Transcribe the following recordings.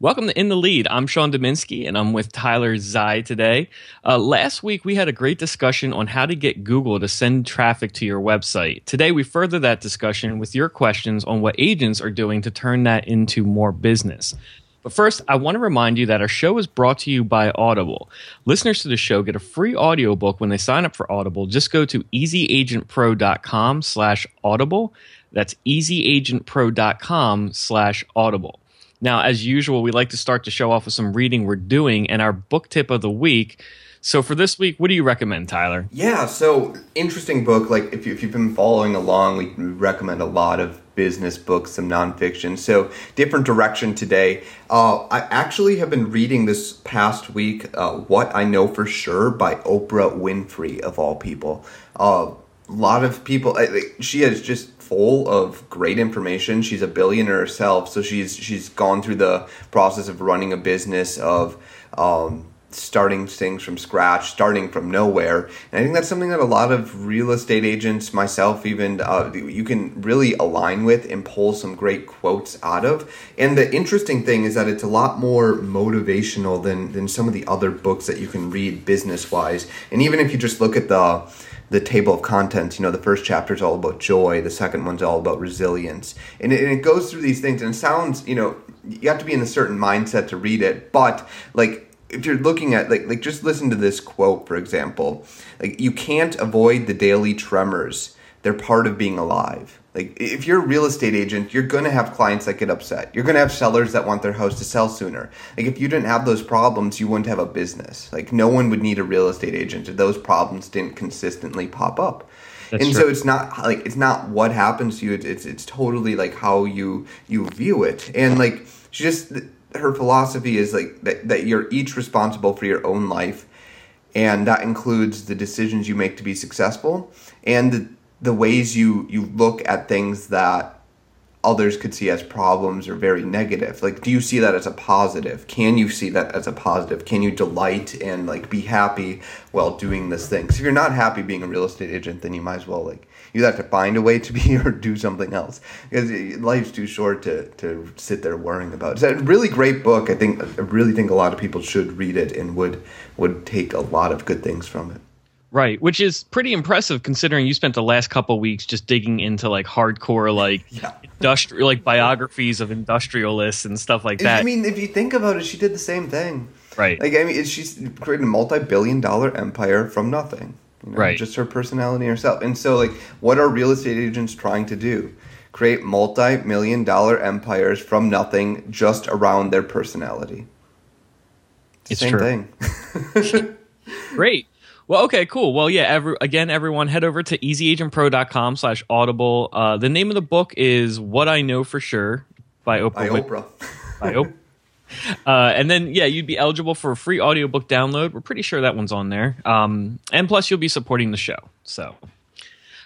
Welcome to In the Lead. I'm Sean Dominski and I'm with Tyler Zey today. Uh, last week, we had a great discussion on how to get Google to send traffic to your website. Today, we further that discussion with your questions on what agents are doing to turn that into more business. But first, I want to remind you that our show is brought to you by Audible. Listeners to the show get a free audiobook when they sign up for Audible. Just go to easyagentpro.com slash audible. That's easyagentpro.com slash audible. Now, as usual, we like to start the show off with some reading we're doing and our book tip of the week. So for this week, what do you recommend, Tyler? Yeah, so interesting book. Like if, you, you've been following along, we recommend a lot of business books, some nonfiction. So different direction today. Uh, I actually have been reading this past week uh, "What I Know for Sure" by Oprah Winfrey, of all people. Uh, a lot of people, she is just full of great information. She's a billionaire herself, so she's she's gone through the process of running a business of um, starting things from scratch, starting from nowhere. And I think that's something that a lot of real estate agents, myself even, uh, you can really align with and pull some great quotes out of. And the interesting thing is that it's a lot more motivational than than some of the other books that you can read business wise. And even if you just look at the the table of contents. You know, the first chapter is all about joy, the second one's all about resilience. And it, and it goes through these things and it sounds, you know, you have to be in a certain mindset to read it, but like if you're looking at like like just listen to this quote for example. Like you can't avoid the daily tremors. They're part of being alive. Like if you're a real estate agent, you're going to have clients that get upset. You're going to have sellers that want their house to sell sooner. Like if you didn't have those problems, you wouldn't have a business. Like no one would need a real estate agent if those problems didn't consistently pop up. That's and true. so it's not like it's not what happens to you. It's, it's it's totally like how you you view it. And like she just her philosophy is like that that you're each responsible for your own life, and that includes the decisions you make to be successful and the the ways you you look at things that others could see as problems or very negative. Like do you see that as a positive? Can you see that as a positive? Can you delight and like be happy while doing this thing? If you're not happy being a real estate agent then you might as well like you have to find a way to be or do something else. Because life's too short to, to sit there worrying about it's a really great book. I think i really think a lot of people should read it and would would take a lot of good things from it Right, which is pretty impressive considering you spent the last couple weeks just digging into like hardcore like yeah. industrial like biographies of industrialists and stuff like that. I mean, if you think about it, she did the same thing. Right. Like I mean, she's created a multi-billion dollar empire from nothing. You know, right. Just her personality herself. And so like what are real estate agents trying to do? Create multi-million dollar empires from nothing just around their personality. It's, it's same true. thing. Great. Well, okay, cool. Well, yeah, every, again, everyone head over to easyagentpro.com slash audible. Uh, the name of the book is What I Know For Sure by Oprah. By Oprah. by Oprah. Uh, and then, yeah, you'd be eligible for a free audiobook download. We're pretty sure that one's on there. Um, and plus, you'll be supporting the show. So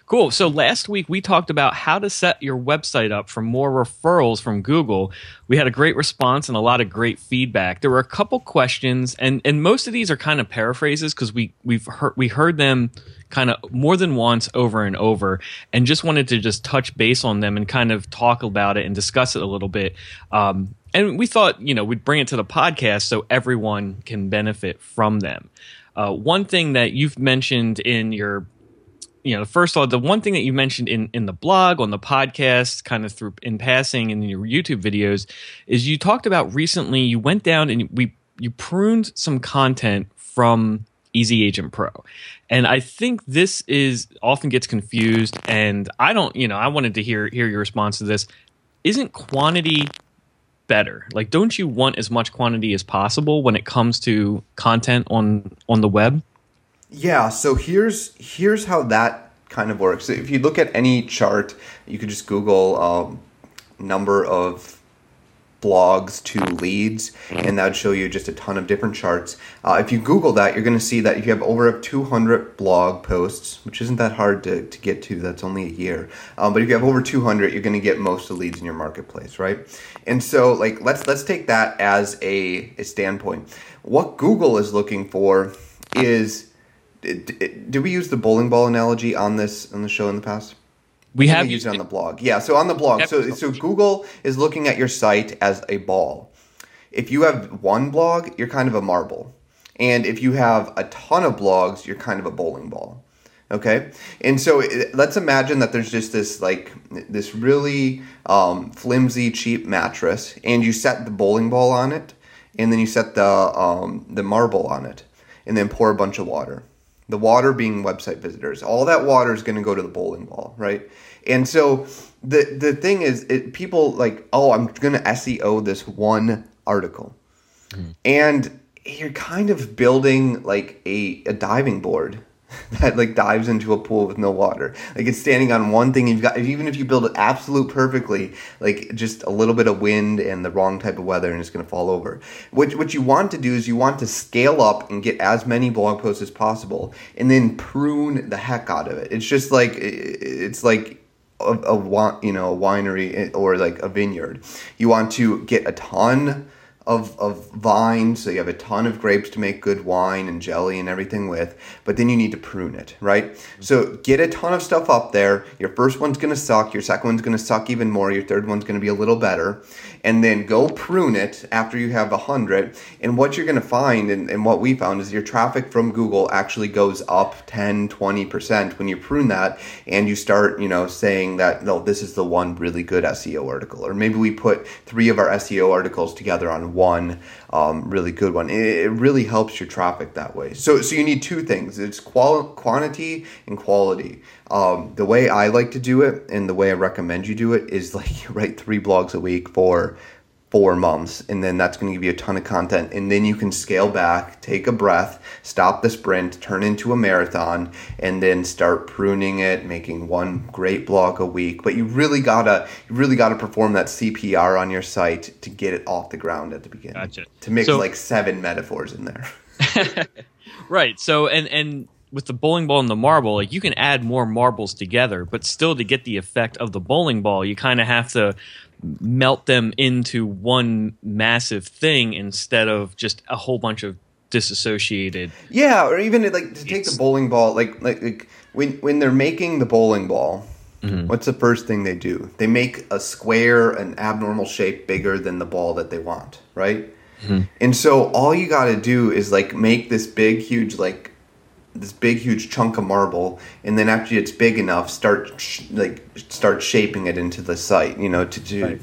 Cool. So last week we talked about how to set your website up for more referrals from Google. We had a great response and a lot of great feedback. There were a couple questions, and and most of these are kind of paraphrases because we we've heard we heard them kind of more than once over and over, and just wanted to just touch base on them and kind of talk about it and discuss it a little bit. Um, and we thought you know we'd bring it to the podcast so everyone can benefit from them. Uh, one thing that you've mentioned in your you know, first of all, the one thing that you mentioned in, in the blog, on the podcast, kind of through in passing in your YouTube videos, is you talked about recently you went down and we you pruned some content from Easy Agent Pro. And I think this is often gets confused and I don't, you know, I wanted to hear hear your response to this. Isn't quantity better? Like don't you want as much quantity as possible when it comes to content on on the web? Yeah, so here's here's how that kind of works. If you look at any chart, you could just Google um, number of blogs to leads, and that would show you just a ton of different charts. Uh, if you Google that, you're going to see that if you have over 200 blog posts, which isn't that hard to, to get to, that's only a year. Um, but if you have over 200, you're going to get most of the leads in your marketplace, right? And so, like, let's let's take that as a, a standpoint. What Google is looking for is. Did we use the bowling ball analogy on this on the show in the past? We have used it on the blog. Yeah, so on the blog. So so Google is looking at your site as a ball. If you have one blog, you're kind of a marble. And if you have a ton of blogs, you're kind of a bowling ball. Okay? And so it, let's imagine that there's just this like this really um, flimsy cheap mattress and you set the bowling ball on it and then you set the um, the marble on it and then pour a bunch of water the water being website visitors. All that water is going to go to the bowling ball, right? And so the the thing is, it, people like, oh, I'm going to SEO this one article, mm. and you're kind of building like a, a diving board that like dives into a pool with no water. Like it's standing on one thing. You've got even if you build it absolute perfectly, like just a little bit of wind and the wrong type of weather, and it's going to fall over. What what you want to do is you want to scale up and get as many blog posts as possible, and then prune the heck out of it. It's just like it's like a, a you know a winery eh, or like a vineyard. You want to get a ton of, of vines, so you have a ton of grapes to make good wine and jelly and everything with, but then you need to prune it, right? Mm-hmm. So get a ton of stuff up there. Your first one's gonna suck, your second one's gonna suck even more, your third one's gonna be a little better, and then go prune it after you have a hundred. And what you're gonna find, and, and what we found, is your traffic from Google actually goes up 10, 20% when you prune that and you start, you know, saying that, no, this is the one really good SEO article. Or maybe we put three of our SEO articles together on one um, really good one. It, it, really helps your traffic that way. So, so you need two things. It's qual- quantity and quality. Um, the way I like to do it and the way I recommend you do it is like you write three blogs a week for four months and then that's going to give you a ton of content. And then you can scale back take a breath stop the sprint turn into a marathon and then start pruning it making one great blog a week. But you really gotta you really gotta perform that cpr on your site to get it off the ground at the beginning. Gotcha. to mix so, like seven metaphors in there. Right so and and with the bowling ball and the marble, like you can add more marbles together, but still to get the effect of the bowling ball, you kind of have to melt them into one massive thing instead of just a whole bunch of disassociated. Yeah, or even like to take the bowling ball, like like, like when when they're making the bowling ball. Mm-hmm. What's the first thing they do? They make a square, an abnormal shape bigger than the ball that they want, right? Mm-hmm. And so all you got to do is like make this big, huge, like this big huge chunk of marble and then after it's big enough start sh- like start shaping it into the site you know to do right.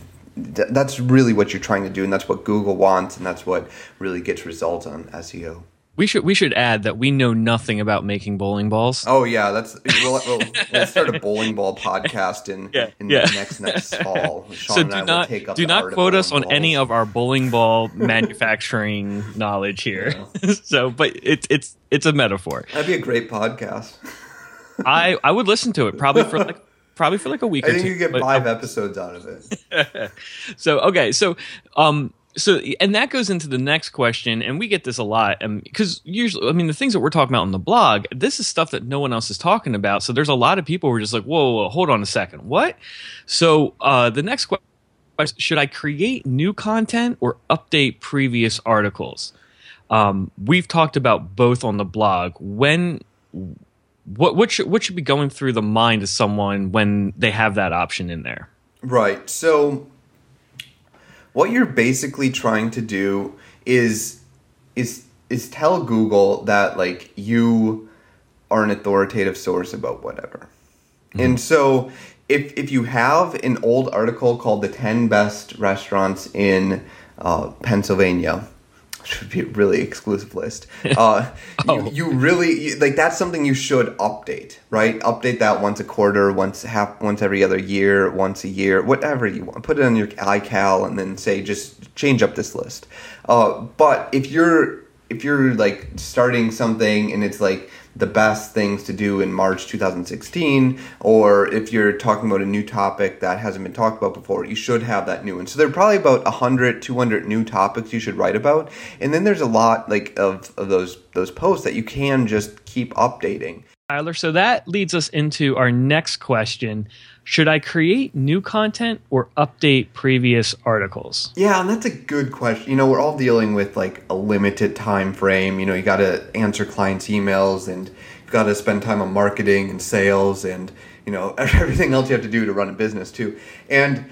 th- that's really what you're trying to do and that's what google wants and that's what really gets results on seo we should we should add that we know nothing about making bowling balls. Oh yeah, that's we'll, we'll, we'll start a bowling ball podcast in yeah, in yeah. next next fall. Sean so do not do not quote us on balls. any of our bowling ball manufacturing knowledge here. Yeah. so, but it's it's it's a metaphor. That'd be a great podcast. I I would listen to it probably for like probably for like a week. I think two, you get five episodes out of it. so okay, so um so and that goes into the next question and we get this a lot because um, usually i mean the things that we're talking about on the blog this is stuff that no one else is talking about so there's a lot of people who are just like whoa, whoa hold on a second what? So uh, the next question should i create new content or update previous articles? Um, we've talked about both on the blog. When what what should, what should be going through the mind of someone when they have that option in there? Right so what you're basically trying to do is is is tell Google that like you are an authoritative source about whatever. Mm-hmm. And so if if you have an old article called the 10 best restaurants in uh, Pennsylvania, should be a really exclusive list. Uh, oh. you, you really you, like that's something you should update, right? Update that once a quarter, once half, once every other year, once a year, whatever you want. Put it on your iCal and then say just change up this list. Uh, but if you're if you're like starting something and it's like the best things to do in March 2016, or if you're talking about a new topic that hasn't been talked about before, you should have that new one. So there are probably about 100, 200 new topics you should write about, and then there's a lot like of, of those those posts that you can just keep updating. Tyler, so that leads us into our next question. Should I create new content or update previous articles? Yeah, and that's a good question. You know, we're all dealing with like a limited time frame. You know, you got to answer clients' emails and you've got to spend time on marketing and sales and, you know, everything else you have to do to run a business too. And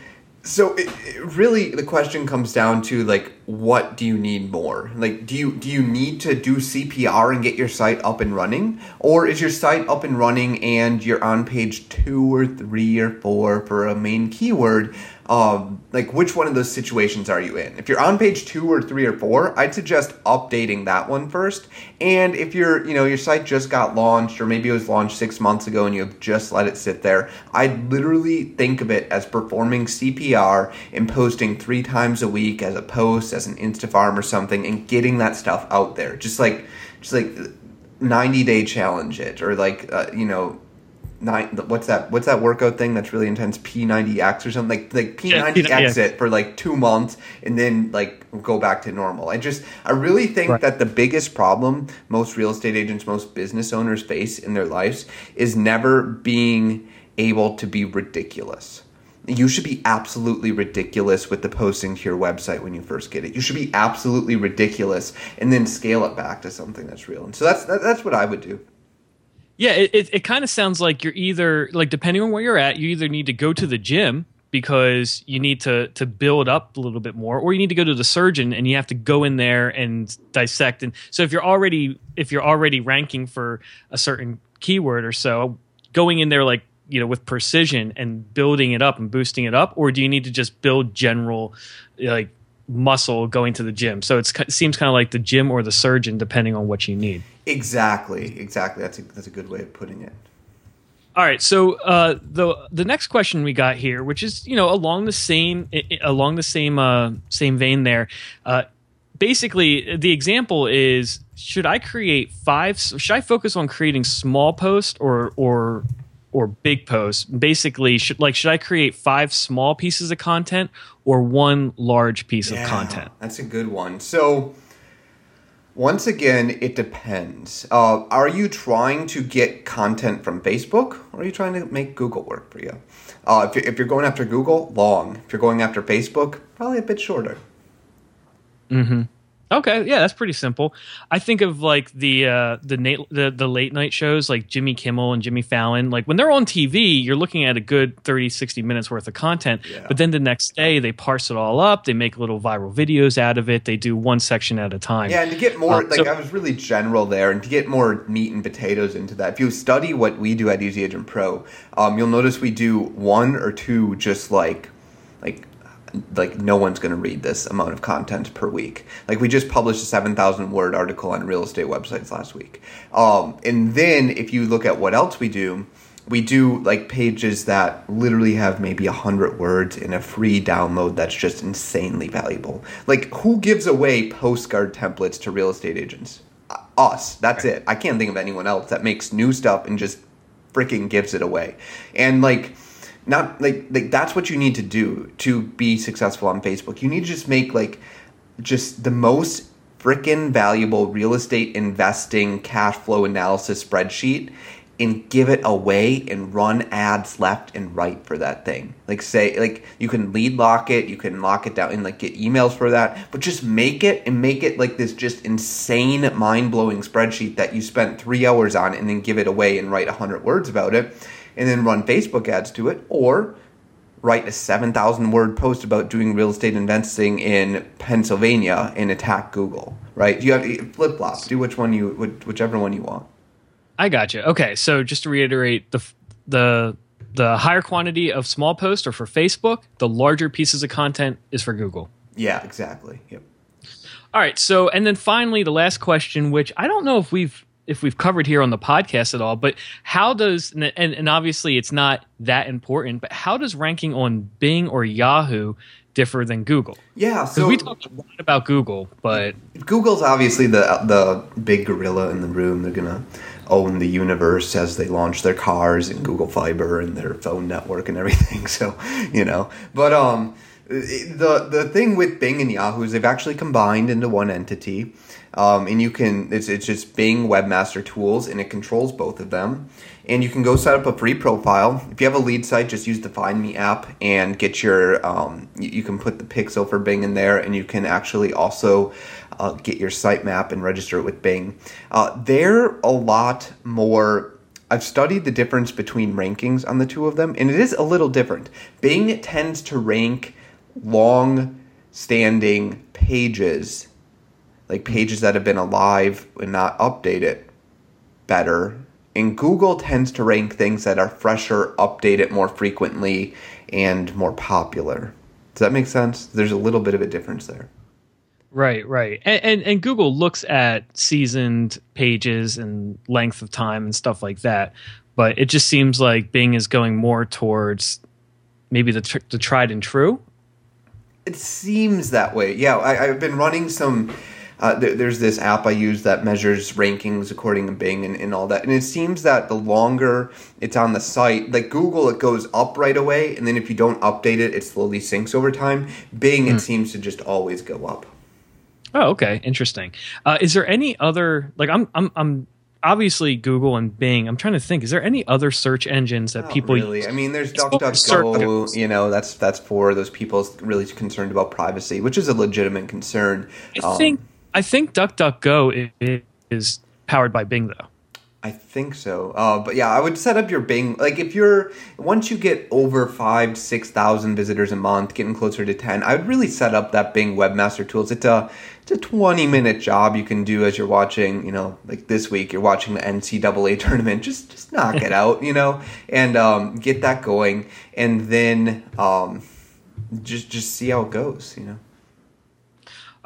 so it, it really the question comes down to like what do you need more? Like do you do you need to do cpr and get your site up and running? Or is your site up and running and you're on page two or three or four for a main keyword um, like which one of those situations are you in? If you're on page two or three or four, I'd suggest updating that one first. And if you're, you know, your site just got launched or maybe it was launched six months ago and you have just let it sit there, I'd literally think of it as performing CPR and posting three times a week as a post, as an Instafarm or something, and getting that stuff out there. Just like, just like 90 day challenge it or like, uh, you know, nine what's that what's that workout thing that's really intense p90x or something like like p90x yeah, it for like two months and then like go back to normal i just i really think right. that the biggest problem most real estate agents most business owners face in their lives is never being able to be ridiculous you should be absolutely ridiculous with the posting to your website when you first get it. You should be absolutely ridiculous and then scale it back to something that's real. And so that's that, that's what I would do. Yeah, it, it, it kind of sounds like you're either like depending on where you're at, you either need to go to the gym because you need to to build up a little bit more, or you need to go to the surgeon and you have to go in there and dissect. And so if you're already if you're already ranking for a certain keyword or so, going in there like you know with precision and building it up and boosting it up, or do you need to just build general like muscle going to the gym. So it seems kind of like the gym or the surgeon, depending on what you need. Exactly, exactly. That's a, that's a good way of putting it. All right, so uh, the the next question we got here, which is you know along the same along the same uh, same vein there, uh, basically the example is should I create five? Should I focus on creating small posts or or or big posts. Basically should like should i create five small pieces of content or one large piece yeah, of content? that's a good one. So once again it depends. Uh, are you trying to get content from facebook or are you trying to make google work for you? Uh, if, you're, if you're going after google long. If you're going after facebook probably a bit shorter. Mm-hmm Okay, yeah, that's pretty simple. I think of like the uh, the, na- the the late night shows like Jimmy Kimmel and Jimmy Fallon. Like when they're on TV, you're looking at a good 30 60 minutes worth of content. Yeah. But then the next day they parse it all up, they make little viral videos out of it. They do one section at a time. Yeah, and to get more uh, like so, I was really general there and to get more meat and potatoes into that. If you study what we do at Easy Agent Pro, um, you'll notice we do one or two just like like like no one's going to read this amount of content per week. Like we just published a 7,000 word article on real estate websites last week. Um, and then if you look at what else we do, we do like pages that literally have maybe a hundred words in a free download that's just insanely valuable. Like who gives away postcard templates to real estate agents? Us. That's it. I can't think of anyone else that makes new stuff and just freaking gives it away. And like not like like that's what you need to do to be successful on Facebook. You need to just make like just the most freaking valuable real estate investing cash flow analysis spreadsheet and give it away and run ads left and right for that thing. Like say like you can lead lock it, you can lock it down and like get emails for that, but just make it and make it like this just insane mind-blowing spreadsheet that you spent 3 hours on and then give it away and write 100 words about it and then run Facebook ads to it, or write a 7,000 word post about doing real estate investing in Pennsylvania and attack Google, right? You have flip flop, do which one you, whichever one you want. I got you. Okay, so just to reiterate, the the the higher quantity of small posts are for Facebook. The larger pieces of content is for Google. Yeah, exactly. Yep. All right. So, and then finally, the last question, which I don't know if we've if we've covered here on the podcast at all, but how does and, and obviously it's not that important, but how does ranking on Bing or Yahoo differ than Google? Yeah, so we talked a lot about Google, but Google's obviously the the big gorilla in the room. They're gonna own the universe as they launch their cars and Google Fiber and their phone network and everything. So, you know, but um, the the thing with Bing and Yahoo is they've actually combined into one entity. Um, and you can it's, it's just Bing Webmaster Tools, and it controls both of them. And you can go set up a free profile. If you have a lead site, just use the Find Me app and get your. Um, you, you, can put the pixel for Bing in there, and you can actually also uh, get your sitemap and register it with Bing. Uh, they're a lot more. I've studied the difference between rankings on the two of them, and it is a little different. Bing tends to rank long standing pages like pages that have been alive and not updated better. And Google tends to rank things that are fresher, updated more frequently, and more popular. Does that make sense? There's a little bit of a difference there. Right, right. And, and, and Google looks at seasoned pages and length of time and stuff like that. But it just seems like Bing is going more towards maybe the, tr- the tried and true. It seems that way. Yeah, I, I've been running some uh, th- there's this app I use that measures rankings according to Bing and, and all that. And it seems that the longer it's on the site, like Google, it goes up right away. And then if you don't update it, it slowly sinks over time. Bing, mm. it hmm. seems to just always go up. Oh, okay. Interesting. Uh, is there any other, like, I'm, I'm, I'm, obviously Google and Bing. I'm trying to think. Is there any other search engines that Not people really? use? I mean, there's DuckDuckGo. You know, that's that's for those people really concerned about privacy, which is a legitimate concern. I um, think I think DuckDuckGo is powered by Bing though. I think so. Uh, but yeah, I would set up your Bing. Like if you're once you get over five, six thousand visitors a month, getting closer to ten, I would really set up that Bing Webmaster Tools. It's a it's a twenty minute job you can do as you're watching. You know, like this week you're watching the NCAA tournament. Just just knock it out, you know, and um, get that going, and then um, just just see how it goes. You know.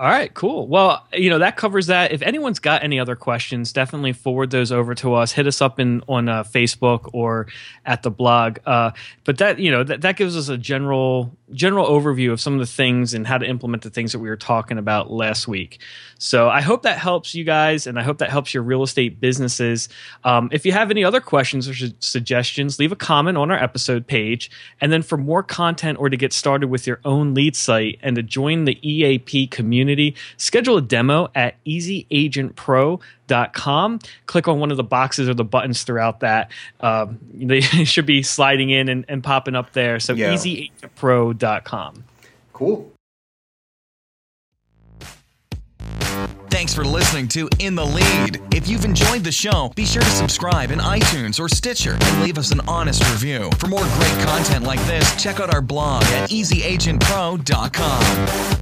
All right, cool. Well, you know that covers that. If anyone's got any other questions, definitely forward those over to us. Hit us up in on uh, Facebook or at the blog. Uh, but that you know that, that gives us a general general overview of some of the things and how to implement the things that we were talking about last week. So I hope that helps you guys, and I hope that helps your real estate businesses. Um, if you have any other questions or su- suggestions, leave a comment on our episode page. And then for more content or to get started with your own lead site and to join the EAP community, schedule a demo at easyagentpro.com. Click on one of the boxes or the buttons throughout that. Um, they should be sliding in and, and popping up there. So yeah. easyagentpro.com. Cool. Thanks for listening to In the Lead. If you've enjoyed the show, be sure to subscribe in iTunes or Stitcher and leave us an honest review. For more great content like this, check out our blog at easyagentpro.com.